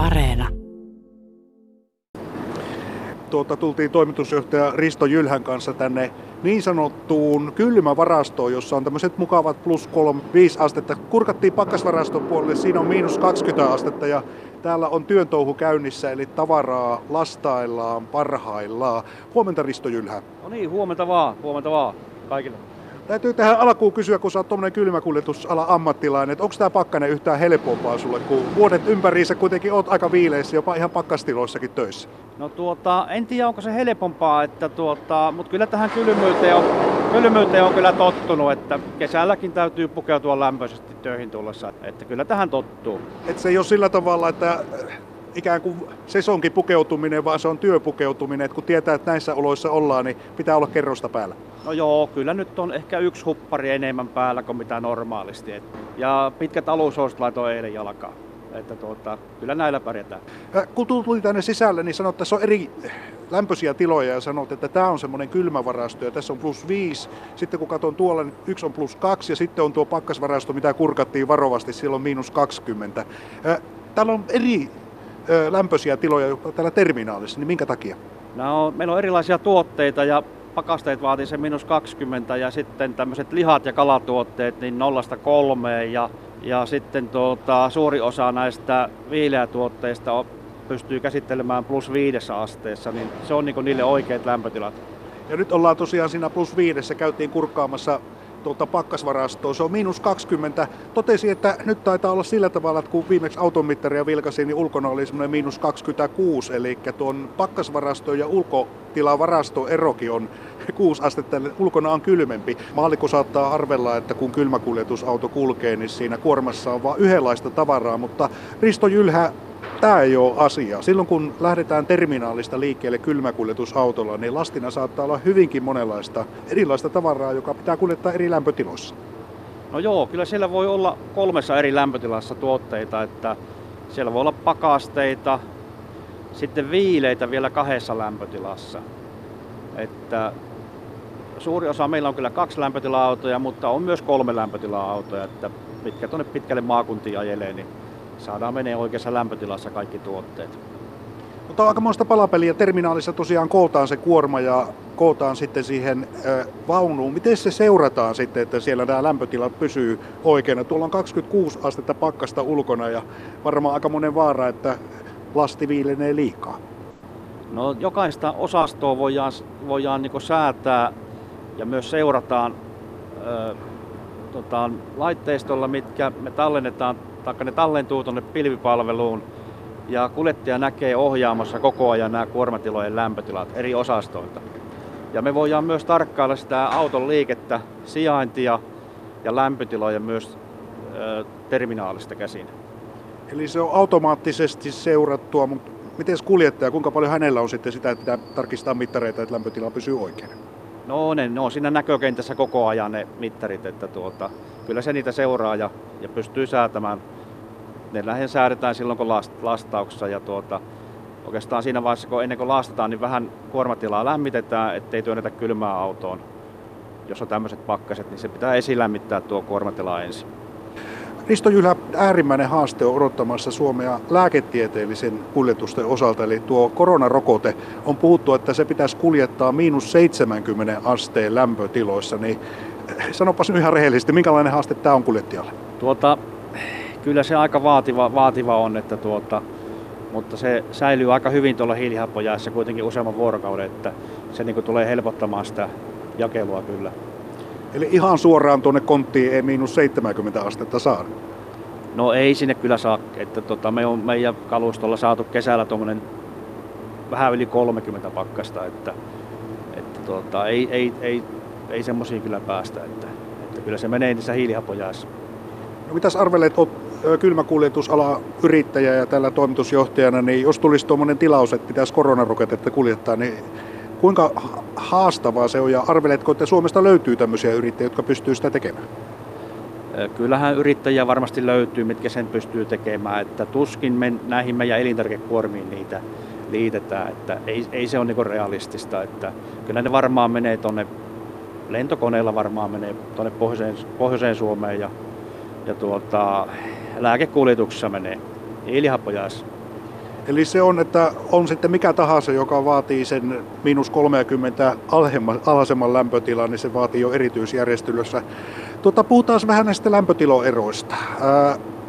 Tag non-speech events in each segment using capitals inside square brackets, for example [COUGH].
Areena. Tuota, tultiin toimitusjohtaja Risto Jylhän kanssa tänne niin sanottuun kylmävarastoon, jossa on tämmöiset mukavat plus 3, 5 astetta. Kurkattiin pakkasvaraston puolelle, siinä on miinus 20 astetta ja täällä on työntouhu käynnissä, eli tavaraa lastaillaan parhaillaan. Huomenta Risto Jylhä. No niin, huomenta vaan, huomenta vaan kaikille. Täytyy tähän alkuun kysyä, kun sä oot tuommoinen kylmäkuljetusala ammattilainen, että onko tämä pakkanen yhtään helpompaa sulle, kun vuodet ympäriinsä kuitenkin oot aika viileissä, jopa ihan pakkastiloissakin töissä? No tuota, en tiedä onko se helpompaa, että tuota, mutta kyllä tähän kylmyyteen on, kylmyyteen on kyllä tottunut, että kesälläkin täytyy pukeutua lämpöisesti töihin tullessa, että kyllä tähän tottuu. Et se ei ole sillä tavalla, että ikään kuin sesonkin pukeutuminen, vaan se on työpukeutuminen, että kun tietää, että näissä oloissa ollaan, niin pitää olla kerrosta päällä. No joo, kyllä nyt on ehkä yksi huppari enemmän päällä kuin mitä normaalisti. Ja pitkät alushousut laitoin eilen jalkaan. Että tuota, kyllä näillä pärjätään. Kun tuli tänne sisälle, niin sanoit, että tässä on eri lämpöisiä tiloja ja sanot, että tämä on semmoinen kylmävarasto ja tässä on plus 5. Sitten kun katson tuolla, niin yksi on plus 2 ja sitten on tuo pakkasvarasto, mitä kurkattiin varovasti, siellä on miinus 20. Täällä on eri lämpöisiä tiloja täällä terminaalissa, niin minkä takia? No, meillä on erilaisia tuotteita ja pakasteet vaatii se minus 20 ja sitten tämmöiset lihat ja kalatuotteet niin nollasta kolmeen ja, ja sitten tuota, suuri osa näistä viileätuotteista pystyy käsittelemään plus viidessä asteessa, niin se on niin niille oikeat lämpötilat. Ja nyt ollaan tosiaan siinä plus viidessä, käytiin kurkkaamassa tuota pakkasvarastoa. Se on miinus 20. Totesi, että nyt taitaa olla sillä tavalla, että kun viimeksi automittaria vilkasin, niin ulkona oli semmoinen miinus 26, eli tuon pakkasvarasto ja ulkotilavarasto erokin on [LAUGHS] 6 astetta, ulkona on kylmempi. Maallikko saattaa arvella, että kun kylmäkuljetusauto kulkee, niin siinä kuormassa on vain yhdenlaista tavaraa, mutta Risto Jylhä, tämä ei ole asia. Silloin kun lähdetään terminaalista liikkeelle kylmäkuljetusautolla, niin lastina saattaa olla hyvinkin monenlaista erilaista tavaraa, joka pitää kuljettaa eri lämpötiloissa. No joo, kyllä siellä voi olla kolmessa eri lämpötilassa tuotteita, että siellä voi olla pakasteita, sitten viileitä vielä kahdessa lämpötilassa. Että suuri osa meillä on kyllä kaksi lämpötila-autoja, mutta on myös kolme lämpötila-autoja, että mitkä tuonne pitkälle maakuntiin ajelee, niin saadaan menee oikeassa lämpötilassa kaikki tuotteet. Mutta on aikamoista palapeliä. Terminaalissa tosiaan kootaan se kuorma ja kootaan sitten siihen äh, vaunuun. Miten se seurataan sitten, että siellä nämä lämpötilat pysyy oikein? Tuolla on 26 astetta pakkasta ulkona ja varmaan aika monen vaara, että lasti viilenee liikaa. No jokaista osastoa voidaan, voidaan niin säätää ja myös seurataan ö, tota, laitteistolla, mitkä me tallennetaan taikka ne tallentuu tuonne pilvipalveluun ja kuljettaja näkee ohjaamassa koko ajan nämä kuormatilojen lämpötilat eri osastoilta. Ja me voidaan myös tarkkailla sitä auton liikettä, sijaintia ja lämpötiloja myös ö, terminaalista käsin. Eli se on automaattisesti seurattua, mutta miten kuljettaja, kuinka paljon hänellä on sitten sitä, että pitää tarkistaa mittareita, että lämpötila pysyy oikein? No ne, ne on siinä näkökentässä koko ajan ne mittarit, että tuota, kyllä se niitä seuraa ja, ja pystyy säätämään. Ne lähinnä säädetään silloin kun last, lastauksessa ja tuota, oikeastaan siinä vaiheessa kun ennen kuin lastataan, niin vähän kuormatilaa lämmitetään, ettei työnnetä kylmää autoon. Jos on tämmöiset pakkaset, niin se pitää esilämmittää tuo kuormatila ensin. Risto Jylhä, äärimmäinen haaste on odottamassa Suomea lääketieteellisen kuljetusten osalta, eli tuo koronarokote on puhuttu, että se pitäisi kuljettaa miinus 70 asteen lämpötiloissa, niin sanopas ihan rehellisesti, minkälainen haaste tämä on kuljettajalle? Tuota, kyllä se aika vaativa, vaativa on, että tuota, mutta se säilyy aika hyvin tuolla hiilihappojäässä kuitenkin useamman vuorokauden, että se niin tulee helpottamaan sitä jakelua kyllä. Eli ihan suoraan tuonne konttiin ei miinus 70 astetta saa? No ei sinne kyllä saa. Että tota, me on meidän kalustolla saatu kesällä tuommoinen vähän yli 30 pakkasta, että, että tota, ei, ei, ei, ei semmoisiin kyllä päästä. Että, että kyllä se menee niissä hiilihapojäässä. No mitäs arvelet, olet kylmäkuljetusala yrittäjä ja tällä toimitusjohtajana, niin jos tulisi tuommoinen tilaus, että pitäisi koronarokotetta kuljettaa, niin kuinka haastavaa se on ja arveletko, että Suomesta löytyy tämmöisiä yrittäjiä, jotka pystyy sitä tekemään? Kyllähän yrittäjiä varmasti löytyy, mitkä sen pystyy tekemään, että tuskin me näihin meidän elintarvikekuormiin niitä liitetään, että ei, ei se ole niin realistista, että kyllä ne varmaan menee tuonne lentokoneella varmaan menee tuonne pohjoiseen, pohjoiseen Suomeen ja, ja tuota, lääkekuljetuksessa menee, hiilihappojäässä. Eli se on, että on sitten mikä tahansa, joka vaatii sen miinus 30 alhaisemman lämpötilan, niin se vaatii jo erityisjärjestelyssä. Tuota, puhutaan vähän näistä lämpötiloeroista.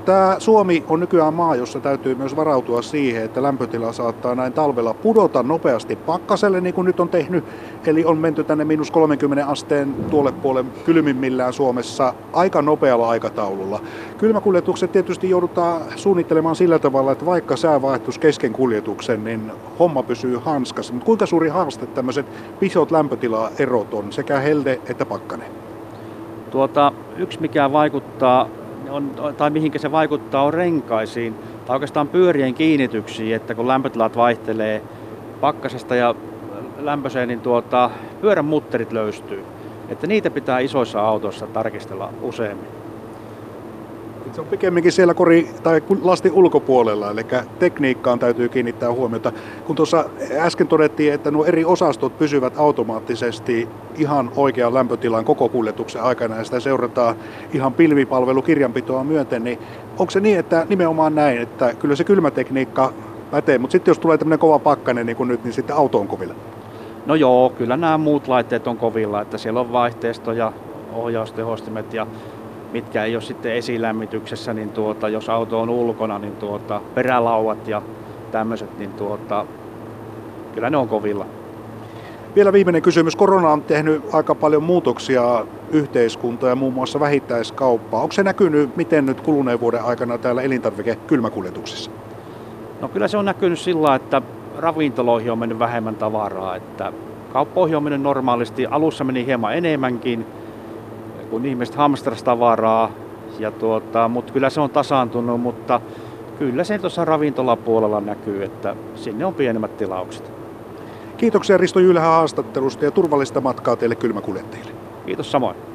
Tämä Suomi on nykyään maa, jossa täytyy myös varautua siihen, että lämpötila saattaa näin talvella pudota nopeasti pakkaselle, niin kuin nyt on tehnyt. Eli on menty tänne miinus 30 asteen tuolle puolen kylmimmillään Suomessa aika nopealla aikataululla. Kylmäkuljetukset tietysti joudutaan suunnittelemaan sillä tavalla, että vaikka sää vaihtuisi kesken kuljetuksen, niin homma pysyy hanskassa. Mutta kuinka suuri haaste tämmöiset isot lämpötilaerot on sekä helde että pakkanen? Tuota, yksi mikä vaikuttaa on, tai mihinkä se vaikuttaa, on renkaisiin tai oikeastaan pyörien kiinnityksiin, että kun lämpötilat vaihtelee pakkasesta ja lämpöiseen, niin tuota, pyörän mutterit löystyy. Että niitä pitää isoissa autoissa tarkistella useammin. Se on pikemminkin siellä kori- tai lastin ulkopuolella, eli tekniikkaan täytyy kiinnittää huomiota. Kun tuossa äsken todettiin, että nuo eri osastot pysyvät automaattisesti ihan oikean lämpötilan koko kuljetuksen aikana ja sitä seurataan ihan pilvipalvelukirjanpitoa myöten, niin onko se niin, että nimenomaan näin, että kyllä se kylmätekniikka pätee, mutta sitten jos tulee tämmöinen kova pakkanen niin kuin nyt, niin sitten auto on kovilla? No joo, kyllä nämä muut laitteet on kovilla, että siellä on vaihteisto ja ohjaustehostimet ja mitkä ei ole sitten esilämmityksessä, niin tuota, jos auto on ulkona, niin tuota, perälauat ja tämmöiset, niin tuota, kyllä ne on kovilla. Vielä viimeinen kysymys. Korona on tehnyt aika paljon muutoksia yhteiskuntaa ja muun muassa vähittäiskauppaa. Onko se näkynyt miten nyt kuluneen vuoden aikana täällä elintarvike-kylmäkuljetuksissa? No kyllä se on näkynyt sillä, että ravintoloihin on mennyt vähemmän tavaraa. Että kauppoihin on mennyt normaalisti. Alussa meni hieman enemmänkin, kun ihmiset hamstras tavaraa. Ja tuota, mutta kyllä se on tasaantunut, mutta kyllä se tuossa ravintolapuolella näkyy, että sinne on pienemmät tilaukset. Kiitoksia Risto Jylhä haastattelusta ja turvallista matkaa teille kylmäkuljettajille. Kiitos samoin.